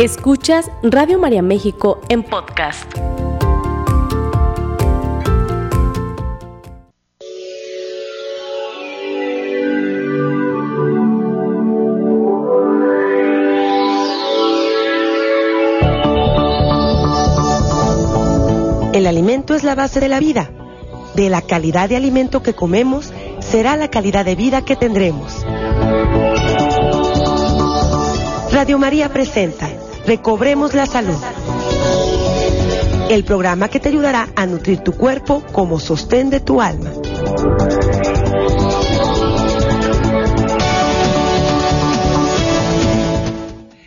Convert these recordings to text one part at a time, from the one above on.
Escuchas Radio María México en podcast. El alimento es la base de la vida. De la calidad de alimento que comemos será la calidad de vida que tendremos. Radio María presenta Recobremos la Salud. El programa que te ayudará a nutrir tu cuerpo como sostén de tu alma.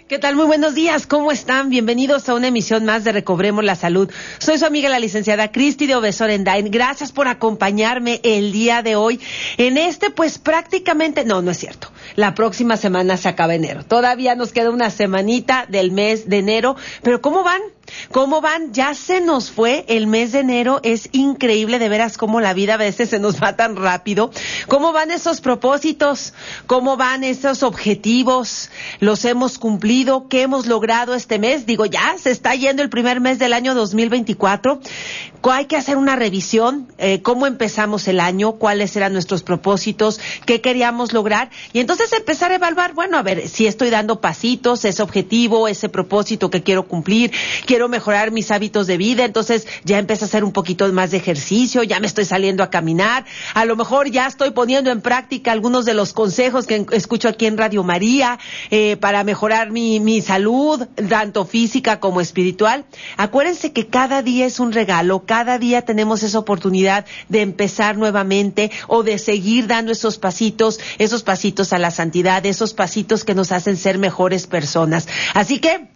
¿Qué tal? Muy buenos días. ¿Cómo están? Bienvenidos a una emisión más de Recobremos la Salud. Soy su amiga la licenciada Cristi de Obesor Endain. Gracias por acompañarme el día de hoy en este, pues prácticamente, no, no es cierto. La próxima semana se acaba enero. Todavía nos queda una semanita del mes de enero, pero ¿cómo van? ¿Cómo van? Ya se nos fue el mes de enero. Es increíble de veras cómo la vida a veces se nos va tan rápido. ¿Cómo van esos propósitos? ¿Cómo van esos objetivos? ¿Los hemos cumplido? ¿Qué hemos logrado este mes? Digo, ya se está yendo el primer mes del año 2024. Hay que hacer una revisión. Eh, ¿Cómo empezamos el año? ¿Cuáles eran nuestros propósitos? ¿Qué queríamos lograr? Y entonces empezar a evaluar, bueno, a ver si estoy dando pasitos, ese objetivo, ese propósito que quiero cumplir quiero mejorar mis hábitos de vida, entonces ya empiezo a hacer un poquito más de ejercicio, ya me estoy saliendo a caminar, a lo mejor ya estoy poniendo en práctica algunos de los consejos que escucho aquí en Radio María eh, para mejorar mi, mi salud, tanto física como espiritual. Acuérdense que cada día es un regalo, cada día tenemos esa oportunidad de empezar nuevamente o de seguir dando esos pasitos, esos pasitos a la santidad, esos pasitos que nos hacen ser mejores personas. Así que,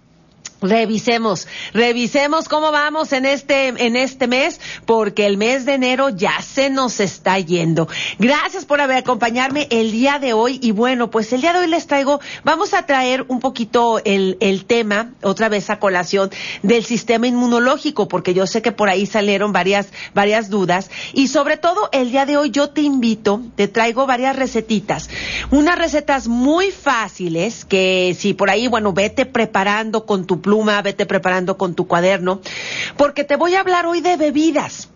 Revisemos, revisemos cómo vamos en este, en este mes, porque el mes de enero ya se nos está yendo. Gracias por haber acompañarme el día de hoy. Y bueno, pues el día de hoy les traigo, vamos a traer un poquito el, el tema, otra vez a colación, del sistema inmunológico, porque yo sé que por ahí salieron varias, varias dudas. Y sobre todo, el día de hoy yo te invito, te traigo varias recetitas. Unas recetas muy fáciles que si por ahí, bueno, vete preparando con tu pluma, vete preparando con tu cuaderno, porque te voy a hablar hoy de bebidas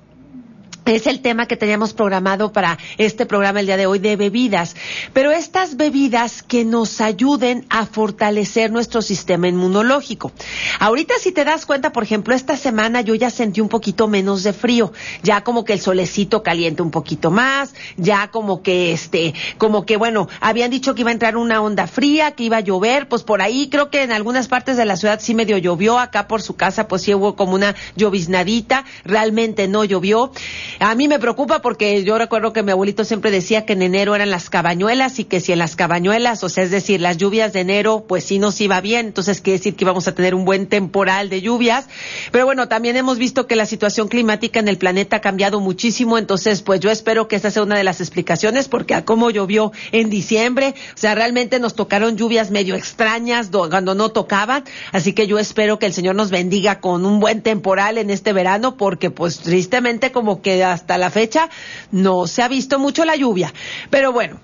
es el tema que teníamos programado para este programa el día de hoy de bebidas. Pero estas bebidas que nos ayuden a fortalecer nuestro sistema inmunológico. Ahorita si te das cuenta, por ejemplo, esta semana yo ya sentí un poquito menos de frío. Ya como que el solecito caliente un poquito más. Ya como que este, como que bueno, habían dicho que iba a entrar una onda fría, que iba a llover. Pues por ahí creo que en algunas partes de la ciudad sí medio llovió. Acá por su casa pues sí hubo como una lloviznadita. Realmente no llovió. A mí me preocupa porque yo recuerdo que mi abuelito siempre decía que en enero eran las cabañuelas y que si en las cabañuelas, o sea, es decir, las lluvias de enero, pues sí nos iba bien, entonces quiere decir que íbamos a tener un buen temporal de lluvias. Pero bueno, también hemos visto que la situación climática en el planeta ha cambiado muchísimo, entonces pues yo espero que esa sea una de las explicaciones porque a cómo llovió en diciembre, o sea, realmente nos tocaron lluvias medio extrañas cuando no tocaban, así que yo espero que el Señor nos bendiga con un buen temporal en este verano porque pues tristemente como que hasta la fecha no se ha visto mucho la lluvia. Pero bueno,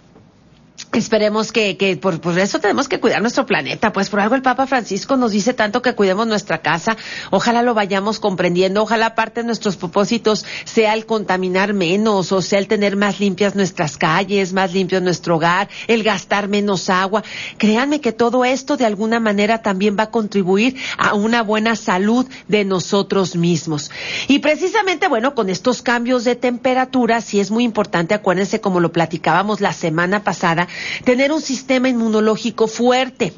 Esperemos que, que por, por, eso tenemos que cuidar nuestro planeta, pues por algo el Papa Francisco nos dice tanto que cuidemos nuestra casa, ojalá lo vayamos comprendiendo, ojalá parte de nuestros propósitos sea el contaminar menos, o sea el tener más limpias nuestras calles, más limpio nuestro hogar, el gastar menos agua. Créanme que todo esto de alguna manera también va a contribuir a una buena salud de nosotros mismos. Y precisamente, bueno, con estos cambios de temperatura, sí es muy importante, acuérdense como lo platicábamos la semana pasada, tener un sistema inmunológico fuerte.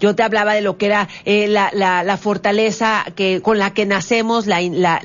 Yo te hablaba de lo que era eh, la, la, fortaleza que con la que nacemos, la, la,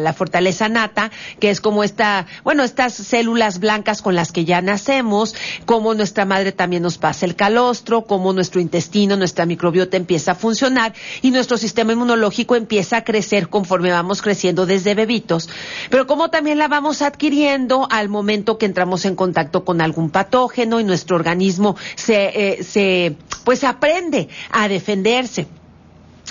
la, fortaleza nata, que es como esta, bueno, estas células blancas con las que ya nacemos, como nuestra madre también nos pasa el calostro, como nuestro intestino, nuestra microbiota empieza a funcionar y nuestro sistema inmunológico empieza a crecer conforme vamos creciendo desde bebitos, pero como también la vamos adquiriendo al momento que entramos en contacto con algún patógeno y nuestro organismo se, eh, se pues aprende a defenderse.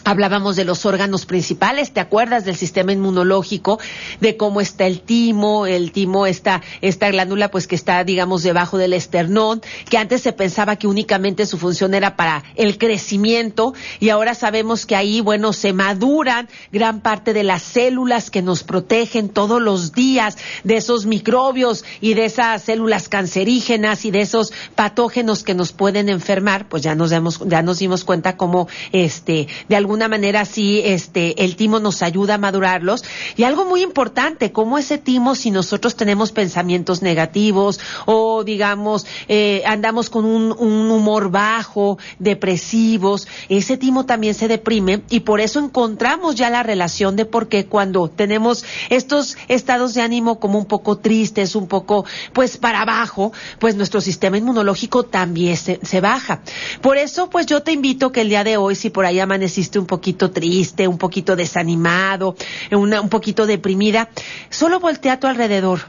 Hablábamos de los órganos principales, ¿te acuerdas del sistema inmunológico, de cómo está el timo, el timo está esta glándula pues que está digamos debajo del esternón, que antes se pensaba que únicamente su función era para el crecimiento y ahora sabemos que ahí bueno se maduran gran parte de las células que nos protegen todos los días de esos microbios y de esas células cancerígenas y de esos patógenos que nos pueden enfermar, pues ya nos ya nos dimos cuenta cómo este de algún alguna manera sí este el timo nos ayuda a madurarlos. Y algo muy importante cómo ese timo si nosotros tenemos pensamientos negativos o digamos eh, andamos con un, un humor bajo depresivos ese timo también se deprime y por eso encontramos ya la relación de por qué cuando tenemos estos estados de ánimo como un poco tristes un poco pues para abajo pues nuestro sistema inmunológico también se, baja. Por eso pues yo te invito que el día de hoy si por ahí amaneciste un poquito triste, un poquito desanimado, un poquito deprimida, solo voltea a tu alrededor.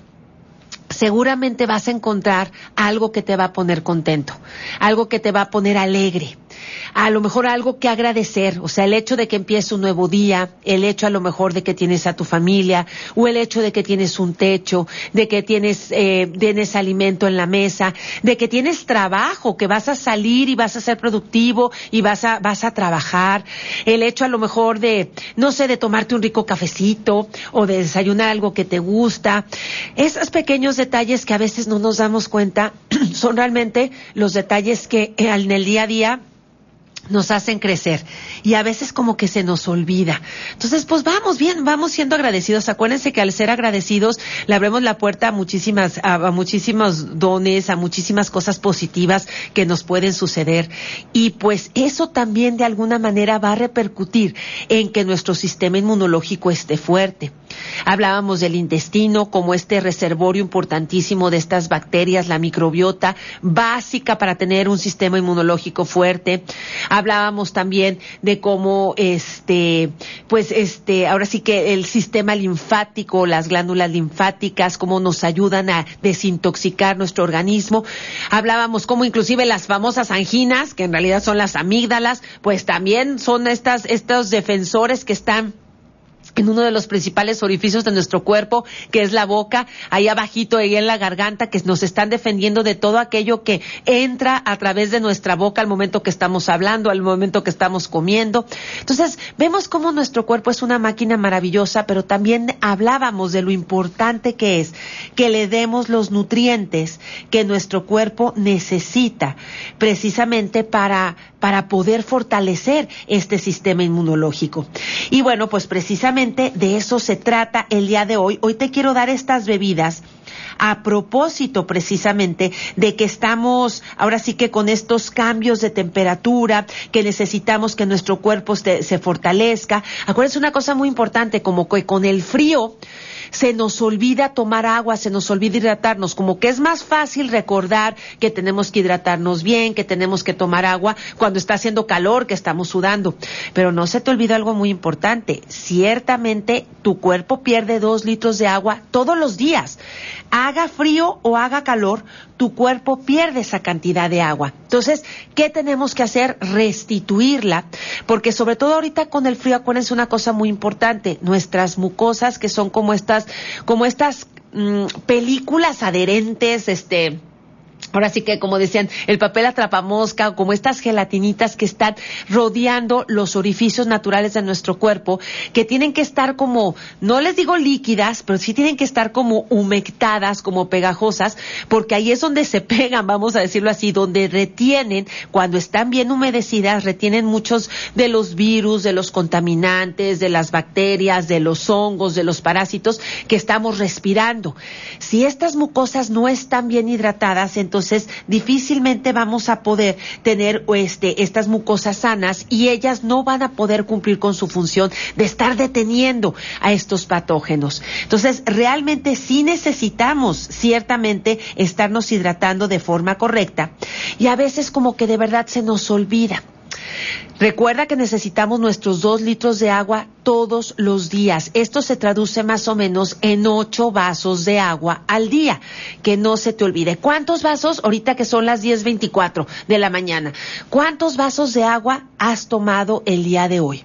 Seguramente vas a encontrar algo que te va a poner contento, algo que te va a poner alegre a lo mejor algo que agradecer, o sea, el hecho de que empiece un nuevo día, el hecho a lo mejor de que tienes a tu familia, o el hecho de que tienes un techo, de que tienes, eh, tienes alimento en la mesa, de que tienes trabajo, que vas a salir y vas a ser productivo y vas a, vas a trabajar, el hecho a lo mejor de, no sé, de tomarte un rico cafecito o de desayunar algo que te gusta, esos pequeños detalles que a veces no nos damos cuenta son realmente los detalles que eh, en el día a día nos hacen crecer y a veces como que se nos olvida. Entonces, pues vamos bien, vamos siendo agradecidos. Acuérdense que al ser agradecidos le abrimos la puerta a muchísimas, a, muchísimos dones, a muchísimas cosas positivas que nos pueden suceder. Y pues eso también de alguna manera va a repercutir en que nuestro sistema inmunológico esté fuerte. Hablábamos del intestino como este reservorio importantísimo de estas bacterias, la microbiota básica para tener un sistema inmunológico fuerte. Hablábamos también de cómo este, pues este, ahora sí que el sistema linfático, las glándulas linfáticas, cómo nos ayudan a desintoxicar nuestro organismo. Hablábamos cómo inclusive las famosas anginas, que en realidad son las amígdalas, pues también son estas, estos defensores que están en uno de los principales orificios de nuestro cuerpo, que es la boca, ahí abajito, ahí en la garganta, que nos están defendiendo de todo aquello que entra a través de nuestra boca al momento que estamos hablando, al momento que estamos comiendo. Entonces, vemos cómo nuestro cuerpo es una máquina maravillosa, pero también hablábamos de lo importante que es que le demos los nutrientes que nuestro cuerpo necesita, precisamente para, para poder fortalecer este sistema inmunológico. Y bueno, pues precisamente de eso se trata el día de hoy. Hoy te quiero dar estas bebidas a propósito precisamente de que estamos ahora sí que con estos cambios de temperatura, que necesitamos que nuestro cuerpo se, se fortalezca. Acuérdense una cosa muy importante, como que con el frío se nos olvida tomar agua, se nos olvida hidratarnos, como que es más fácil recordar que tenemos que hidratarnos bien, que tenemos que tomar agua cuando está haciendo calor, que estamos sudando. Pero no se te olvida algo muy importante. Ciertamente tu cuerpo pierde dos litros de agua todos los días. Haga frío o haga calor, tu cuerpo pierde esa cantidad de agua. Entonces, ¿qué tenemos que hacer? Restituirla, porque sobre todo ahorita con el frío, acuérdense una cosa muy importante, nuestras mucosas que son como estas, como estas mm, películas adherentes, este, Ahora sí que, como decían, el papel atrapamosca, como estas gelatinitas que están rodeando los orificios naturales de nuestro cuerpo, que tienen que estar como, no les digo líquidas, pero sí tienen que estar como humectadas, como pegajosas, porque ahí es donde se pegan, vamos a decirlo así, donde retienen, cuando están bien humedecidas, retienen muchos de los virus, de los contaminantes, de las bacterias, de los hongos, de los parásitos que estamos respirando. Si estas mucosas no están bien hidratadas, entonces difícilmente vamos a poder tener este, estas mucosas sanas y ellas no van a poder cumplir con su función de estar deteniendo a estos patógenos. Entonces, realmente sí necesitamos ciertamente estarnos hidratando de forma correcta y a veces como que de verdad se nos olvida. Recuerda que necesitamos nuestros dos litros de agua todos los días. Esto se traduce más o menos en ocho vasos de agua al día. Que no se te olvide. ¿Cuántos vasos? Ahorita que son las 10.24 de la mañana. ¿Cuántos vasos de agua has tomado el día de hoy?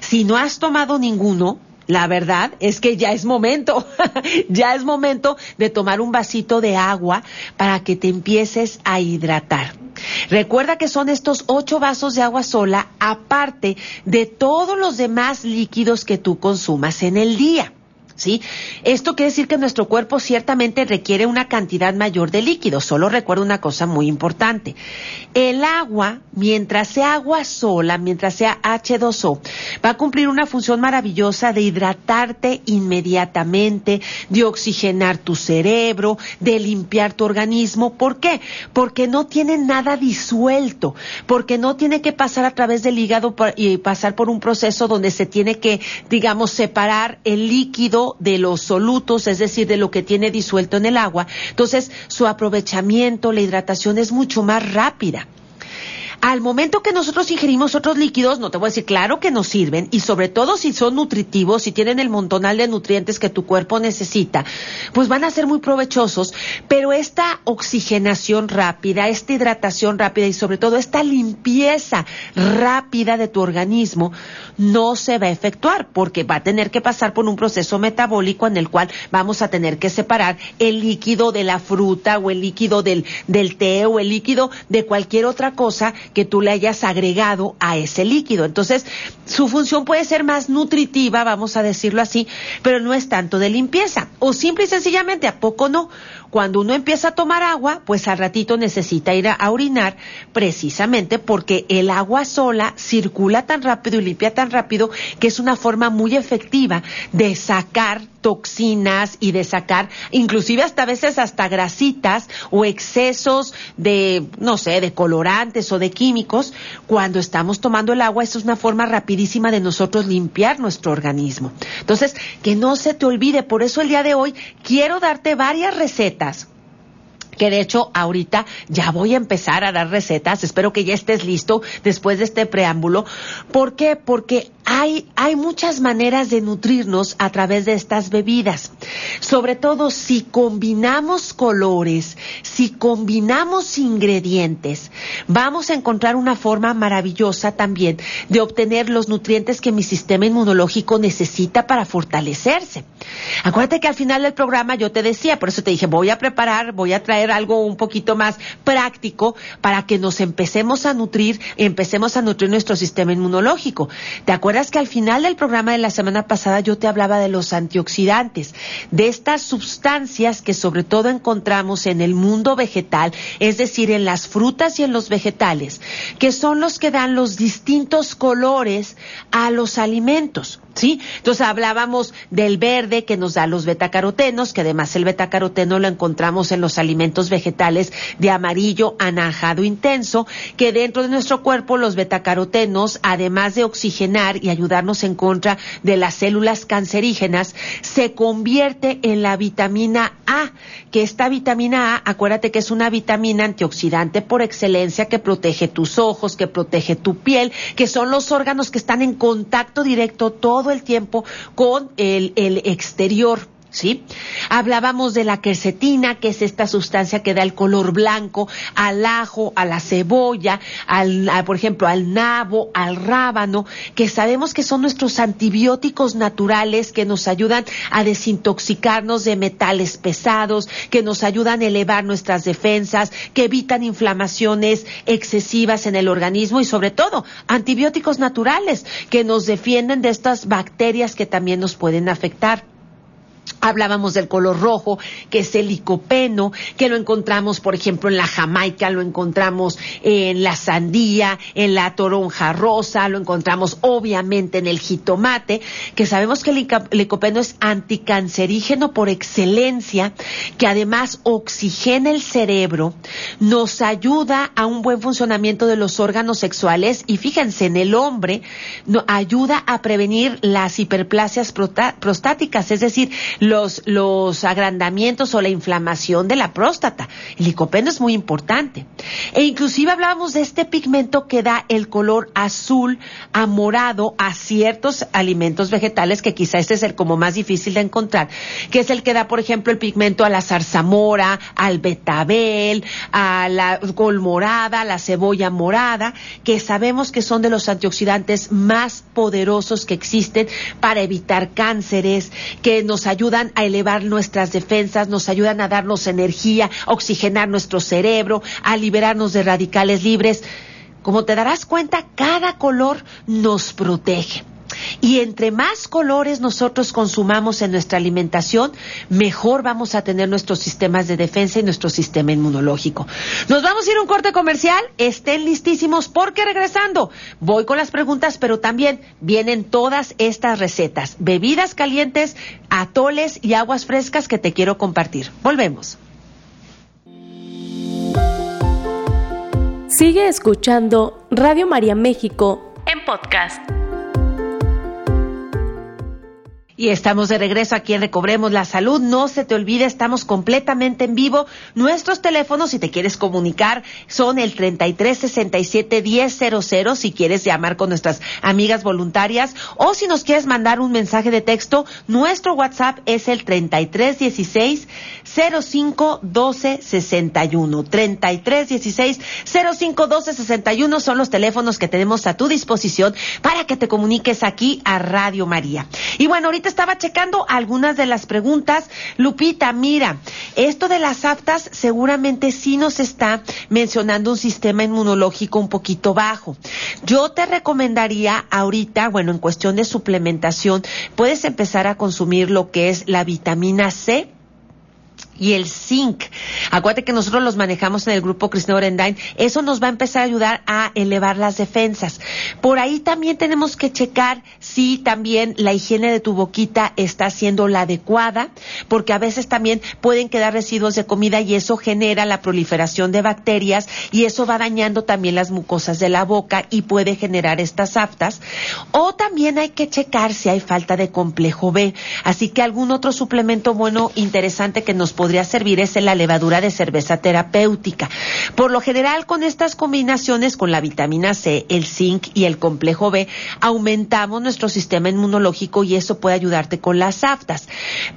Si no has tomado ninguno, la verdad es que ya es momento, ya es momento de tomar un vasito de agua para que te empieces a hidratar. Recuerda que son estos ocho vasos de agua sola, aparte de todos los demás líquidos que tú consumas en el día. ¿Sí? Esto quiere decir que nuestro cuerpo ciertamente requiere una cantidad mayor de líquido. Solo recuerda una cosa muy importante. El agua, mientras sea agua sola, mientras sea H2O, va a cumplir una función maravillosa de hidratarte inmediatamente, de oxigenar tu cerebro, de limpiar tu organismo. ¿Por qué? Porque no tiene nada disuelto, porque no tiene que pasar a través del hígado y pasar por un proceso donde se tiene que, digamos, separar el líquido de los solutos, es decir, de lo que tiene disuelto en el agua. Entonces, su aprovechamiento, la hidratación es mucho más rápida. Al momento que nosotros ingerimos otros líquidos, no te voy a decir, claro que nos sirven, y sobre todo si son nutritivos, si tienen el montonal de nutrientes que tu cuerpo necesita, pues van a ser muy provechosos, pero esta oxigenación rápida, esta hidratación rápida y sobre todo esta limpieza rápida de tu organismo no se va a efectuar, porque va a tener que pasar por un proceso metabólico en el cual vamos a tener que separar el líquido de la fruta o el líquido del, del té o el líquido de cualquier otra cosa que tú le hayas agregado a ese líquido. Entonces, su función puede ser más nutritiva, vamos a decirlo así, pero no es tanto de limpieza. O simple y sencillamente, ¿a poco no? Cuando uno empieza a tomar agua, pues al ratito necesita ir a, orinar precisamente porque el agua sola circula tan rápido y limpia tan rápido que es una forma muy efectiva de sacar toxinas y de sacar inclusive hasta veces hasta grasitas o excesos de, no sé, de colorantes o de químicos. Cuando estamos tomando el agua, eso es una forma rapidísima de nosotros limpiar nuestro organismo. Entonces, que no se te olvide, por eso el día de hoy quiero darte varias recetas que de hecho ahorita ya voy a empezar a dar recetas, espero que ya estés listo después de este preámbulo. ¿Por qué? Porque hay, hay muchas maneras de nutrirnos a través de estas bebidas. Sobre todo si combinamos colores, si combinamos ingredientes, vamos a encontrar una forma maravillosa también de obtener los nutrientes que mi sistema inmunológico necesita para fortalecerse. Acuérdate que al final del programa yo te decía, por eso te dije, voy a preparar, voy a traer algo un poquito más práctico para que nos empecemos a nutrir, empecemos a nutrir nuestro sistema inmunológico. ¿Te acuerdas que al final del programa de la semana pasada yo te hablaba de los antioxidantes, de estas sustancias que sobre todo encontramos en el mundo vegetal, es decir, en las frutas y en los vegetales, que son los que dan los distintos colores a los alimentos? ¿Sí? Entonces hablábamos del verde que nos da los betacarotenos, que además el betacaroteno lo encontramos en los alimentos vegetales de amarillo anaranjado intenso, que dentro de nuestro cuerpo los betacarotenos, además de oxigenar y ayudarnos en contra de las células cancerígenas, se convierte en la vitamina A, que esta vitamina A, acuérdate que es una vitamina antioxidante por excelencia que protege tus ojos, que protege tu piel, que son los órganos que están en contacto directo todo el tiempo con el, el exterior. ¿Sí? Hablábamos de la quercetina, que es esta sustancia que da el color blanco al ajo, a la cebolla, al, por ejemplo, al nabo, al rábano, que sabemos que son nuestros antibióticos naturales que nos ayudan a desintoxicarnos de metales pesados, que nos ayudan a elevar nuestras defensas, que evitan inflamaciones excesivas en el organismo y sobre todo antibióticos naturales que nos defienden de estas bacterias que también nos pueden afectar. Hablábamos del color rojo, que es el licopeno, que lo encontramos, por ejemplo, en la jamaica, lo encontramos en la sandía, en la toronja rosa, lo encontramos obviamente en el jitomate, que sabemos que el licopeno es anticancerígeno por excelencia, que además oxigena el cerebro, nos ayuda a un buen funcionamiento de los órganos sexuales y fíjense, en el hombre ayuda a prevenir las hiperplasias prostáticas, es decir, los, los agrandamientos o la inflamación de la próstata. El licopeno es muy importante. E inclusive hablábamos de este pigmento que da el color azul a morado a ciertos alimentos vegetales, que quizá este es el como más difícil de encontrar, que es el que da, por ejemplo, el pigmento a la zarzamora, al betabel, a la col morada, a la cebolla morada, que sabemos que son de los antioxidantes más poderosos que existen para evitar cánceres, que nos ayudan a elevar nuestras defensas, nos ayudan a darnos energía, oxigenar nuestro cerebro, a liberarnos de radicales libres. Como te darás cuenta, cada color nos protege. Y entre más colores nosotros consumamos en nuestra alimentación, mejor vamos a tener nuestros sistemas de defensa y nuestro sistema inmunológico. Nos vamos a ir a un corte comercial. Estén listísimos porque regresando voy con las preguntas, pero también vienen todas estas recetas, bebidas calientes, atoles y aguas frescas que te quiero compartir. Volvemos. Sigue escuchando Radio María México en podcast. Y estamos de regreso aquí en Recobremos la Salud. No se te olvide, estamos completamente en vivo. Nuestros teléfonos, si te quieres comunicar, son el 3367-1000 si quieres llamar con nuestras amigas voluntarias o si nos quieres mandar un mensaje de texto, nuestro WhatsApp es el 3316 051261. 3316 051261 son los teléfonos que tenemos a tu disposición para que te comuniques aquí a Radio María. Y bueno, ahorita estaba checando algunas de las preguntas. Lupita, mira, esto de las aftas seguramente sí nos está mencionando un sistema inmunológico un poquito bajo. Yo te recomendaría ahorita, bueno, en cuestión de suplementación, puedes empezar a consumir lo que es la vitamina C y el zinc. Acuérdate que nosotros los manejamos en el grupo Cristina Orendain. Eso nos va a empezar a ayudar a elevar las defensas. Por ahí también tenemos que checar si también la higiene de tu boquita está siendo la adecuada, porque a veces también pueden quedar residuos de comida y eso genera la proliferación de bacterias y eso va dañando también las mucosas de la boca y puede generar estas aftas. O también hay que checar si hay falta de complejo B. Así que algún otro suplemento bueno, interesante que nos podría servir es la levadura de cerveza terapéutica. Por lo general, con estas combinaciones, con la vitamina C, el zinc y el complejo B, aumentamos nuestro sistema inmunológico y eso puede ayudarte con las aftas.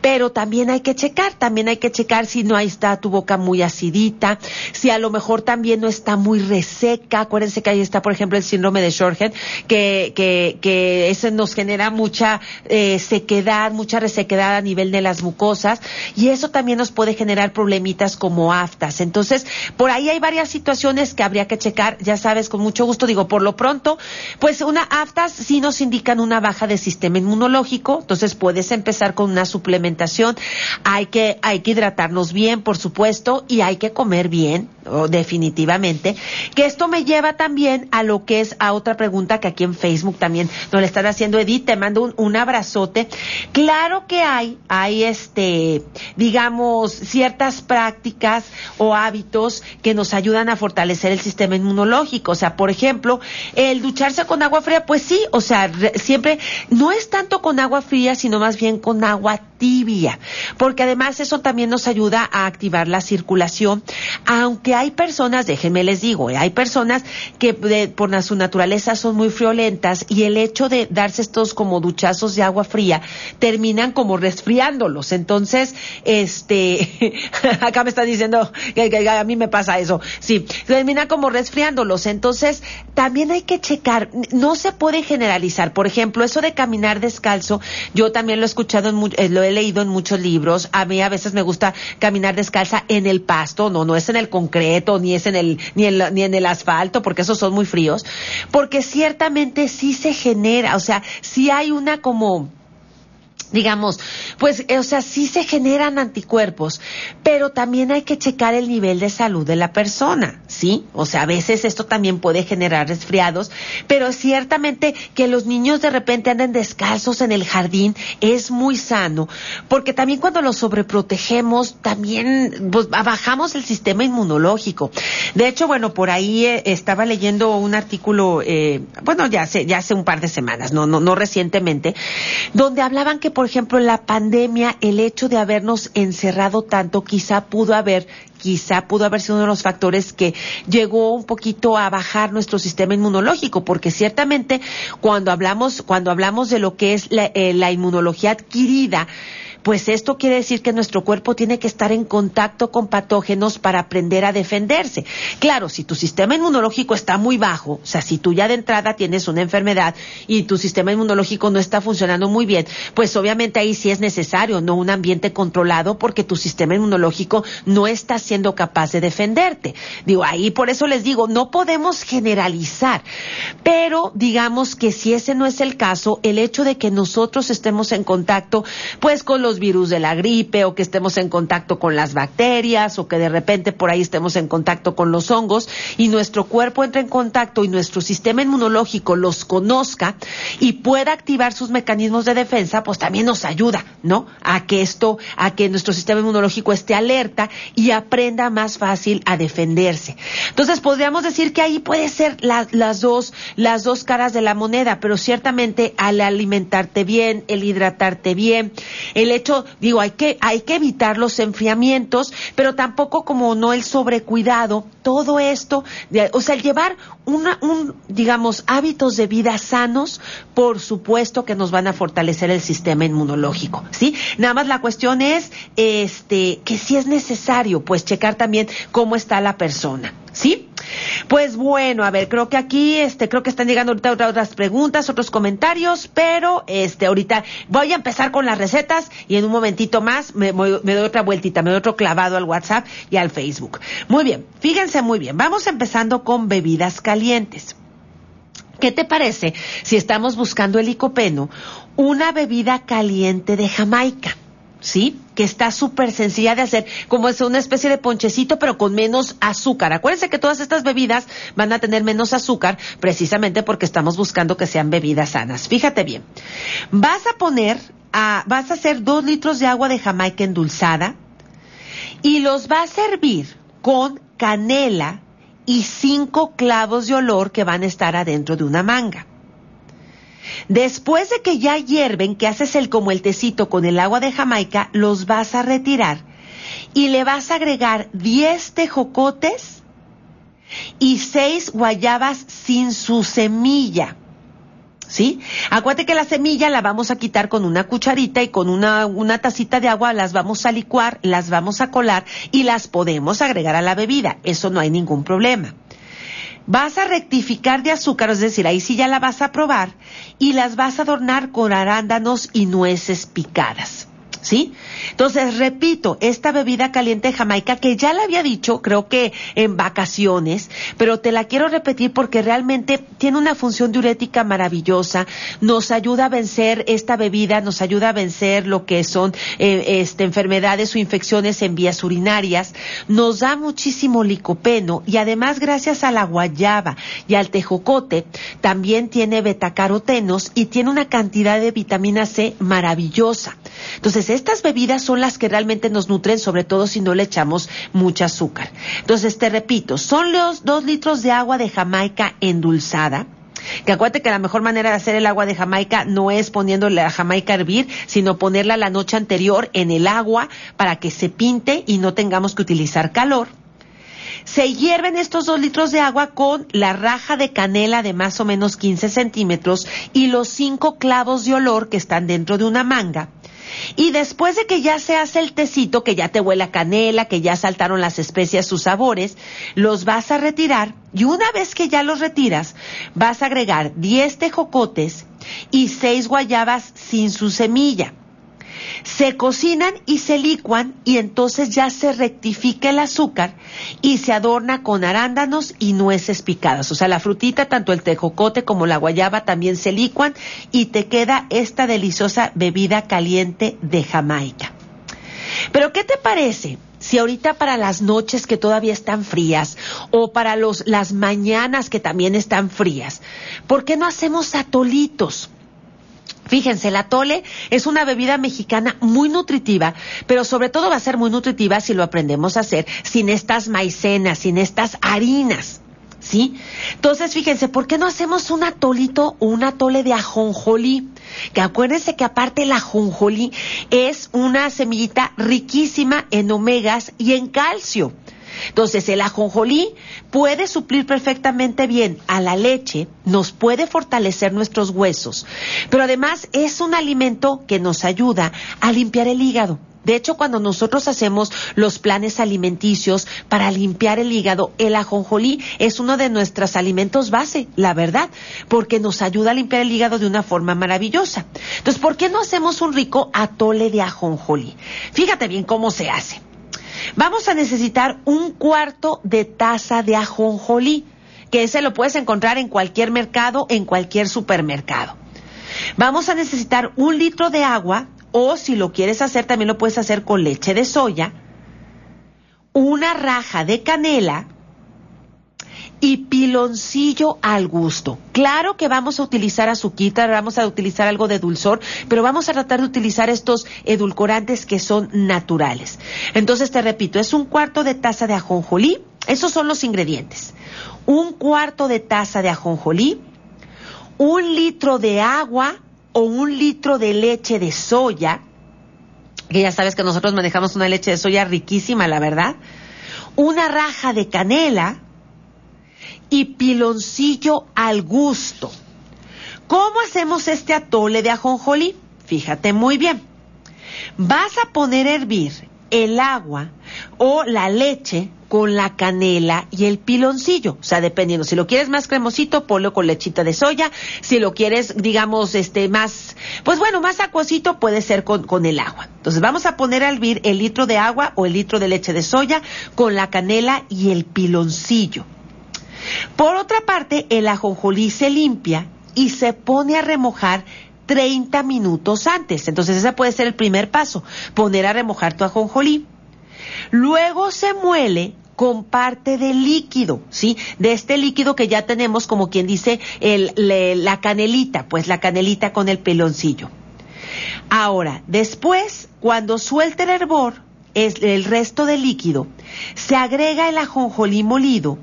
Pero también hay que checar, también hay que checar si no está tu boca muy acidita, si a lo mejor también no está muy reseca. Acuérdense que ahí está, por ejemplo, el síndrome de Sjorgen, que, que, nos genera mucha eh, sequedad, mucha resequedad a nivel de las mucosas y eso también nos puede generar problemitas como aftas. Entonces, por ahí hay varias situaciones que habría que checar, ya sabes, con mucho gusto digo, por lo pronto, pues una aftas sí nos indican una baja de sistema inmunológico, entonces puedes empezar con una suplementación. Hay que hay que hidratarnos bien, por supuesto, y hay que comer bien, definitivamente. Que esto me lleva también a lo que es a otra pregunta que aquí en Facebook también nos le están haciendo Edith, te mando un, un abrazote. Claro que hay hay este, digamos ciertas prácticas o hábitos que nos ayudan a fortalecer el sistema inmunológico. O sea, por ejemplo, el ducharse con agua fría, pues sí, o sea, siempre no es tanto con agua fría, sino más bien con agua tibia, porque además eso también nos ayuda a activar la circulación, aunque hay personas, déjenme les digo, eh, hay personas que por su naturaleza son muy friolentas y el hecho de darse estos como duchazos de agua fría terminan como resfriándolos. Entonces, este, acá me están diciendo que, a mí me pasa eso. Sí, termina como resfriándolos. Entonces, también hay que checar, no se puede generalizar. Por ejemplo, eso de caminar descalzo, yo también lo he escuchado, en, eh, lo he leído en muchos libros. A mí a veces me gusta caminar descalza en el pasto, no, no es en el concreto, ni es en el, ni en, ni en el asfalto, porque esos son muy fríos. Porque ciertamente sí se genera, o sea, sí hay una como, digamos, pues, eh, o sea, sí se generan anticuerpos, pero también hay que checar el nivel de salud de la persona, ¿sí? O sea, a veces esto también puede generar resfriados, pero ciertamente que los niños de repente anden descalzos en el jardín es muy sano, porque también cuando los sobreprotegemos, también pues, bajamos el sistema inmunológico. De hecho, bueno, por ahí eh, estaba leyendo un artículo, eh, bueno, ya hace, ya hace un par de semanas, no, no, no recientemente, donde hablaban que por ejemplo, la pandemia, el hecho de habernos encerrado tanto, quizá pudo haber quizá pudo haber sido uno de los factores que llegó un poquito a bajar nuestro sistema inmunológico, porque ciertamente cuando hablamos, cuando hablamos de lo que es la, eh, la inmunología adquirida, pues esto quiere decir que nuestro cuerpo tiene que estar en contacto con patógenos para aprender a defenderse. Claro, si tu sistema inmunológico está muy bajo, o sea, si tú ya de entrada tienes una enfermedad y tu sistema inmunológico no está funcionando muy bien, pues obviamente ahí sí es necesario, no un ambiente controlado porque tu sistema inmunológico no está siendo capaz de defenderte. Digo, ahí por eso les digo, no podemos generalizar, pero digamos que si ese no es el caso, el hecho de que nosotros estemos en contacto, pues con los virus de la gripe o que estemos en contacto con las bacterias o que de repente por ahí estemos en contacto con los hongos y nuestro cuerpo entre en contacto y nuestro sistema inmunológico los conozca y pueda activar sus mecanismos de defensa, pues también nos ayuda, ¿no? A que esto, a que nuestro sistema inmunológico esté alerta y aprenda más fácil a defenderse. Entonces podríamos decir que ahí puede ser las dos, las dos caras de la moneda, pero ciertamente al alimentarte bien, el hidratarte bien, el hecho digo, hay que, hay que evitar los enfriamientos, pero tampoco como no el sobrecuidado, todo esto, o sea, llevar una, un, digamos, hábitos de vida sanos, por supuesto que nos van a fortalecer el sistema inmunológico, ¿sí? Nada más la cuestión es, este, que si es necesario, pues checar también cómo está la persona, ¿sí? Pues bueno, a ver, creo que aquí, este, creo que están llegando ahorita otras preguntas, otros comentarios, pero este, ahorita voy a empezar con las recetas y en un momentito más me, me doy otra vueltita, me doy otro clavado al WhatsApp y al Facebook. Muy bien, fíjense muy bien, vamos empezando con bebidas calientes. ¿Qué te parece si estamos buscando el licopeno, una bebida caliente de Jamaica? ¿Sí? Que está súper sencilla de hacer, como es una especie de ponchecito, pero con menos azúcar. Acuérdense que todas estas bebidas van a tener menos azúcar, precisamente porque estamos buscando que sean bebidas sanas. Fíjate bien. Vas a poner, a, vas a hacer dos litros de agua de Jamaica endulzada y los vas a hervir con canela y cinco clavos de olor que van a estar adentro de una manga. Después de que ya hierven, que haces el como el tecito con el agua de Jamaica, los vas a retirar y le vas a agregar 10 tejocotes y 6 guayabas sin su semilla. ¿Sí? Acuérdate que la semilla la vamos a quitar con una cucharita y con una, una tacita de agua las vamos a licuar, las vamos a colar y las podemos agregar a la bebida. Eso no hay ningún problema vas a rectificar de azúcar, es decir, ahí sí ya la vas a probar, y las vas a adornar con arándanos y nueces picadas. ¿Sí? Entonces, repito, esta bebida caliente jamaica que ya la había dicho, creo que en vacaciones, pero te la quiero repetir porque realmente tiene una función diurética maravillosa, nos ayuda a vencer esta bebida, nos ayuda a vencer lo que son eh, este, enfermedades o infecciones en vías urinarias, nos da muchísimo licopeno y además gracias a la guayaba y al tejocote también tiene betacarotenos y tiene una cantidad de vitamina C maravillosa. Entonces, estas bebidas son las que realmente nos nutren, sobre todo si no le echamos mucha azúcar. Entonces, te repito, son los dos litros de agua de Jamaica endulzada. Que acuérdate que la mejor manera de hacer el agua de Jamaica no es poniéndole a Jamaica a hervir, sino ponerla la noche anterior en el agua para que se pinte y no tengamos que utilizar calor. Se hierven estos dos litros de agua con la raja de canela de más o menos 15 centímetros y los cinco clavos de olor que están dentro de una manga. Y después de que ya se hace el tecito, que ya te huele a canela, que ya saltaron las especias, sus sabores, los vas a retirar. Y una vez que ya los retiras, vas a agregar 10 tejocotes y 6 guayabas sin su semilla se cocinan y se licuan y entonces ya se rectifica el azúcar y se adorna con arándanos y nueces picadas. O sea, la frutita, tanto el tejocote como la guayaba también se licuan y te queda esta deliciosa bebida caliente de Jamaica. Pero ¿qué te parece? Si ahorita para las noches que todavía están frías o para los, las mañanas que también están frías, ¿por qué no hacemos atolitos? Fíjense, el atole es una bebida mexicana muy nutritiva, pero sobre todo va a ser muy nutritiva si lo aprendemos a hacer sin estas maicenas, sin estas harinas. ¿sí? Entonces, fíjense, ¿por qué no hacemos un atolito o un atole de ajonjolí? Que acuérdense que aparte el ajonjolí es una semillita riquísima en omegas y en calcio. Entonces, el ajonjolí puede suplir perfectamente bien a la leche, nos puede fortalecer nuestros huesos, pero además es un alimento que nos ayuda a limpiar el hígado. De hecho, cuando nosotros hacemos los planes alimenticios para limpiar el hígado, el ajonjolí es uno de nuestros alimentos base, la verdad, porque nos ayuda a limpiar el hígado de una forma maravillosa. Entonces, ¿por qué no hacemos un rico atole de ajonjolí? Fíjate bien cómo se hace. Vamos a necesitar un cuarto de taza de ajonjolí, que ese lo puedes encontrar en cualquier mercado, en cualquier supermercado. Vamos a necesitar un litro de agua, o si lo quieres hacer, también lo puedes hacer con leche de soya, una raja de canela y piloncillo al gusto. Claro que vamos a utilizar azuquita, vamos a utilizar algo de dulzor, pero vamos a tratar de utilizar estos edulcorantes que son naturales. Entonces te repito, es un cuarto de taza de ajonjolí, esos son los ingredientes. Un cuarto de taza de ajonjolí, un litro de agua o un litro de leche de soya, que ya sabes que nosotros manejamos una leche de soya riquísima, la verdad, una raja de canela y piloncillo al gusto. ¿Cómo hacemos este atole de ajonjolí? Fíjate muy bien. Vas a poner a hervir el agua o la leche con la canela y el piloncillo. O sea, dependiendo. Si lo quieres más cremosito, ponlo con lechita de soya. Si lo quieres, digamos, este, más, pues bueno, más acuosito, puede ser con, con el agua. Entonces vamos a poner a hervir el litro de agua o el litro de leche de soya con la canela y el piloncillo. Por otra parte, el ajonjolí se limpia y se pone a remojar 30 minutos antes. Entonces ese puede ser el primer paso, poner a remojar tu ajonjolí. Luego se muele con parte de líquido, ¿sí? De este líquido que ya tenemos, como quien dice, la canelita, pues la canelita con el peloncillo. Ahora, después, cuando suelte el hervor, es el resto del líquido, se agrega el ajonjolí molido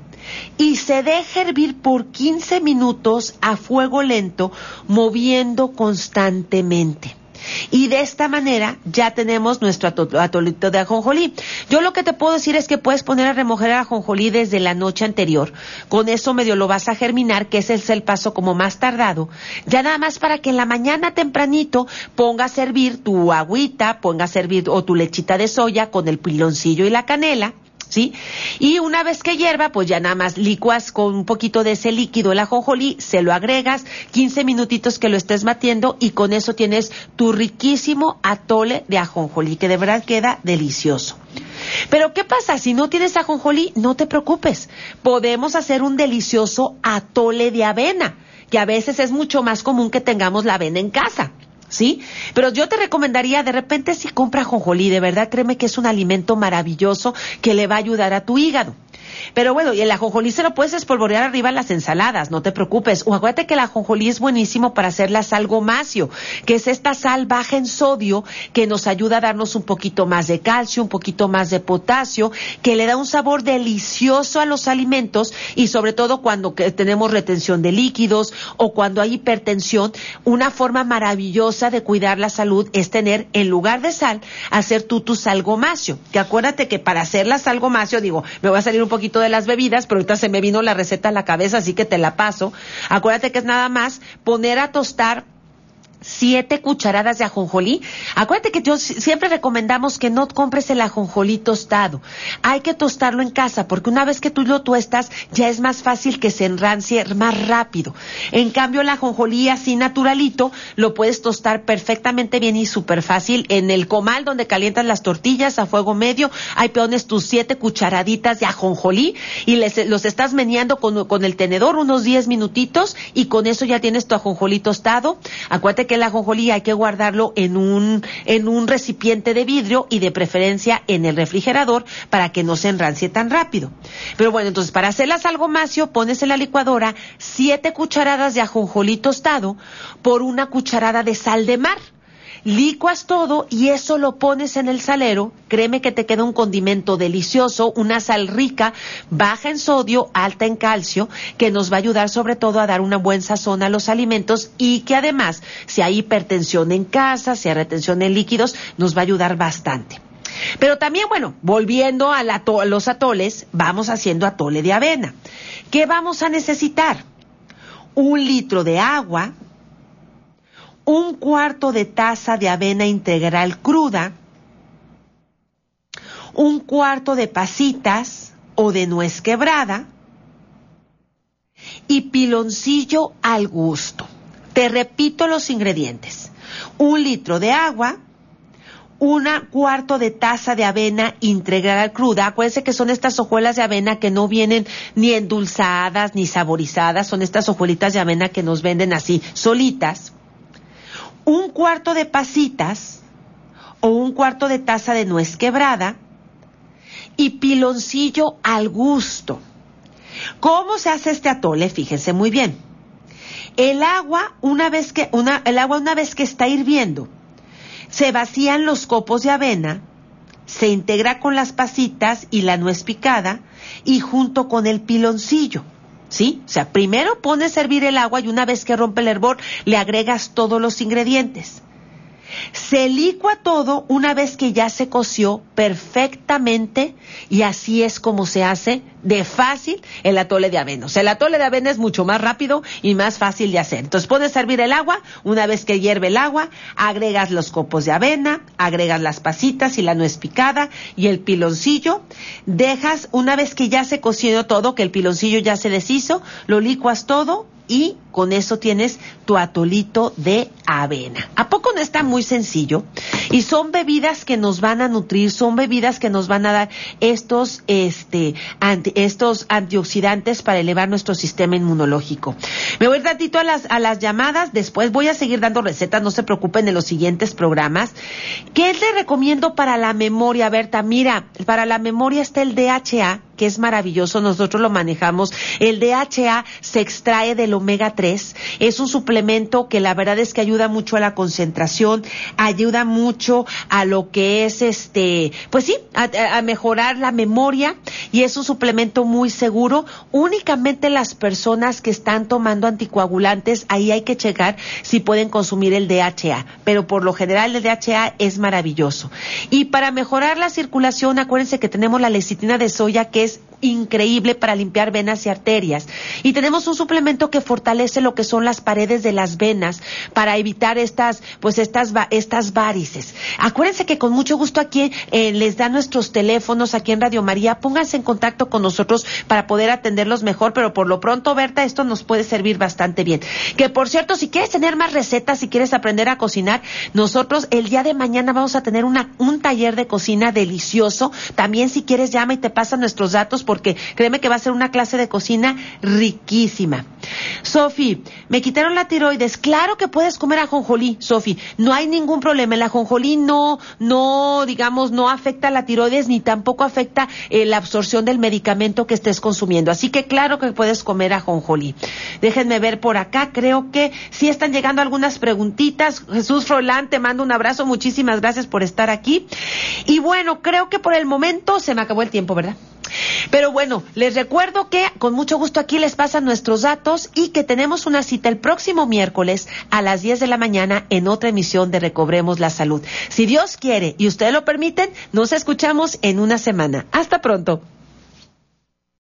y se deja hervir por 15 minutos a fuego lento, moviendo constantemente. Y de esta manera ya tenemos nuestro atolito de ajonjolí. Yo lo que te puedo decir es que puedes poner a remojar el ajonjolí desde la noche anterior. Con eso medio lo vas a germinar, que ese es el paso como más tardado. Ya nada más para que en la mañana tempranito ponga a servir tu agüita, ponga a servir o tu lechita de soya con el piloncillo y la canela ¿sí? Y una vez que hierva, pues ya nada más licuas con un poquito de ese líquido el ajonjolí, se lo agregas, 15 minutitos que lo estés batiendo y con eso tienes tu riquísimo atole de ajonjolí, que de verdad queda delicioso. Pero ¿qué pasa? Si no tienes ajonjolí, no te preocupes. Podemos hacer un delicioso atole de avena, que a veces es mucho más común que tengamos la avena en casa. ¿Sí? Pero yo te recomendaría de repente si compra jonjolí, de verdad créeme que es un alimento maravilloso que le va a ayudar a tu hígado. Pero bueno, y el ajonjolí se lo puedes espolvorear arriba en las ensaladas, no te preocupes. O acuérdate que el ajonjolí es buenísimo para hacer la sal gomacio, que es esta sal baja en sodio que nos ayuda a darnos un poquito más de calcio, un poquito más de potasio, que le da un sabor delicioso a los alimentos y sobre todo cuando tenemos retención de líquidos o cuando hay hipertensión, una forma maravillosa de cuidar la salud es tener en lugar de sal, hacer tú tu sal gomacio. Que acuérdate que para hacer la sal gomacio, digo, me va a salir un poquito de las bebidas, pero ahorita se me vino la receta a la cabeza, así que te la paso. Acuérdate que es nada más poner a tostar siete cucharadas de ajonjolí. Acuérdate que yo siempre recomendamos que no compres el ajonjolí tostado. Hay que tostarlo en casa porque una vez que tú lo tuestas ya es más fácil que se enrancie más rápido. En cambio el ajonjolí así naturalito lo puedes tostar perfectamente bien y súper fácil en el comal donde calientas las tortillas a fuego medio. Ahí pones tus siete cucharaditas de ajonjolí y les, los estás meneando con, con el tenedor unos diez minutitos y con eso ya tienes tu ajonjolí tostado. Acuérdate que el ajonjolí hay que guardarlo en un, en un recipiente de vidrio y de preferencia en el refrigerador para que no se enrancie tan rápido. Pero bueno, entonces para hacerlas algo macio, pones en la licuadora siete cucharadas de ajonjolí tostado por una cucharada de sal de mar licuas todo y eso lo pones en el salero. Créeme que te queda un condimento delicioso, una sal rica, baja en sodio, alta en calcio, que nos va a ayudar sobre todo a dar una buena sazón a los alimentos y que además, si hay hipertensión en casa, si hay retención en líquidos, nos va a ayudar bastante. Pero también, bueno, volviendo a, a los atoles, vamos haciendo atole de avena. ¿Qué vamos a necesitar? Un litro de agua, un cuarto de taza de avena integral cruda, un cuarto de pasitas o de nuez quebrada y piloncillo al gusto. Te repito los ingredientes. Un litro de agua, un cuarto de taza de avena integral cruda. Acuérdense que son estas hojuelas de avena que no vienen ni endulzadas ni saborizadas, son estas hojuelitas de avena que nos venden así, solitas. Un cuarto de pasitas o un cuarto de taza de nuez quebrada y piloncillo al gusto. ¿Cómo se hace este atole? Fíjense muy bien. El agua, una vez que, una, el agua una vez que está hirviendo, se vacían los copos de avena, se integra con las pasitas y la nuez picada y junto con el piloncillo. ¿Sí? O sea, primero pones a hervir el agua y una vez que rompe el hervor le agregas todos los ingredientes. Se licua todo una vez que ya se coció perfectamente y así es como se hace de fácil el atole de avena. O sea, el atole de avena es mucho más rápido y más fácil de hacer. Entonces puedes servir el agua, una vez que hierve el agua, agregas los copos de avena, agregas las pasitas y la nuez picada y el piloncillo, dejas una vez que ya se coció todo, que el piloncillo ya se deshizo, lo licuas todo, y con eso tienes tu atolito de avena. ¿A poco no está muy sencillo? Y son bebidas que nos van a nutrir, son bebidas que nos van a dar estos, este, estos antioxidantes para elevar nuestro sistema inmunológico. Me voy ratito a las, a las llamadas, después voy a seguir dando recetas, no se preocupen en los siguientes programas. ¿Qué le recomiendo para la memoria, Berta? Mira, para la memoria está el DHA, que es maravilloso, nosotros lo manejamos. El DHA se extrae del omega 3, es un suplemento que la verdad es que ayuda mucho a la concentración, ayuda mucho a lo que es este, pues sí, a, a mejorar la memoria y es un suplemento muy seguro. Únicamente las personas que están tomando anticoagulantes, ahí hay que checar si pueden consumir el DHA, pero por lo general el DHA es maravilloso. Y para mejorar la circulación, acuérdense que tenemos la lecitina de soya que es increíble para limpiar venas y arterias. Y tenemos un suplemento que fortalece lo que son las paredes de las venas para evitar estas, pues estas, estas varices. Acuérdense que con mucho gusto aquí eh, les dan nuestros teléfonos aquí en Radio María. Pónganse en contacto con nosotros para poder atenderlos mejor, pero por lo pronto, Berta, esto nos puede servir bastante bien. Que por cierto, si quieres tener más recetas, si quieres aprender a cocinar, nosotros el día de mañana vamos a tener un taller de cocina delicioso. También si quieres llama y te pasan nuestros datos porque créeme que va a ser una clase de cocina riquísima. Sofi, me quitaron la tiroides. Claro que puedes comer ajonjolí, Sofi. No hay ningún problema. El ajonjolí no, no, digamos, no afecta la tiroides ni tampoco afecta eh, la absorción del medicamento que estés consumiendo. Así que claro que puedes comer ajonjolí. Déjenme ver por acá. Creo que sí están llegando algunas preguntitas. Jesús Froilán, te mando un abrazo. Muchísimas gracias por estar aquí. Y bueno, creo que por el momento se me acabó el tiempo, ¿verdad? Pero bueno, les recuerdo que con mucho gusto aquí les pasan nuestros datos y que tenemos una cita el próximo miércoles a las 10 de la mañana en otra emisión de Recobremos la Salud. Si Dios quiere y ustedes lo permiten, nos escuchamos en una semana. Hasta pronto.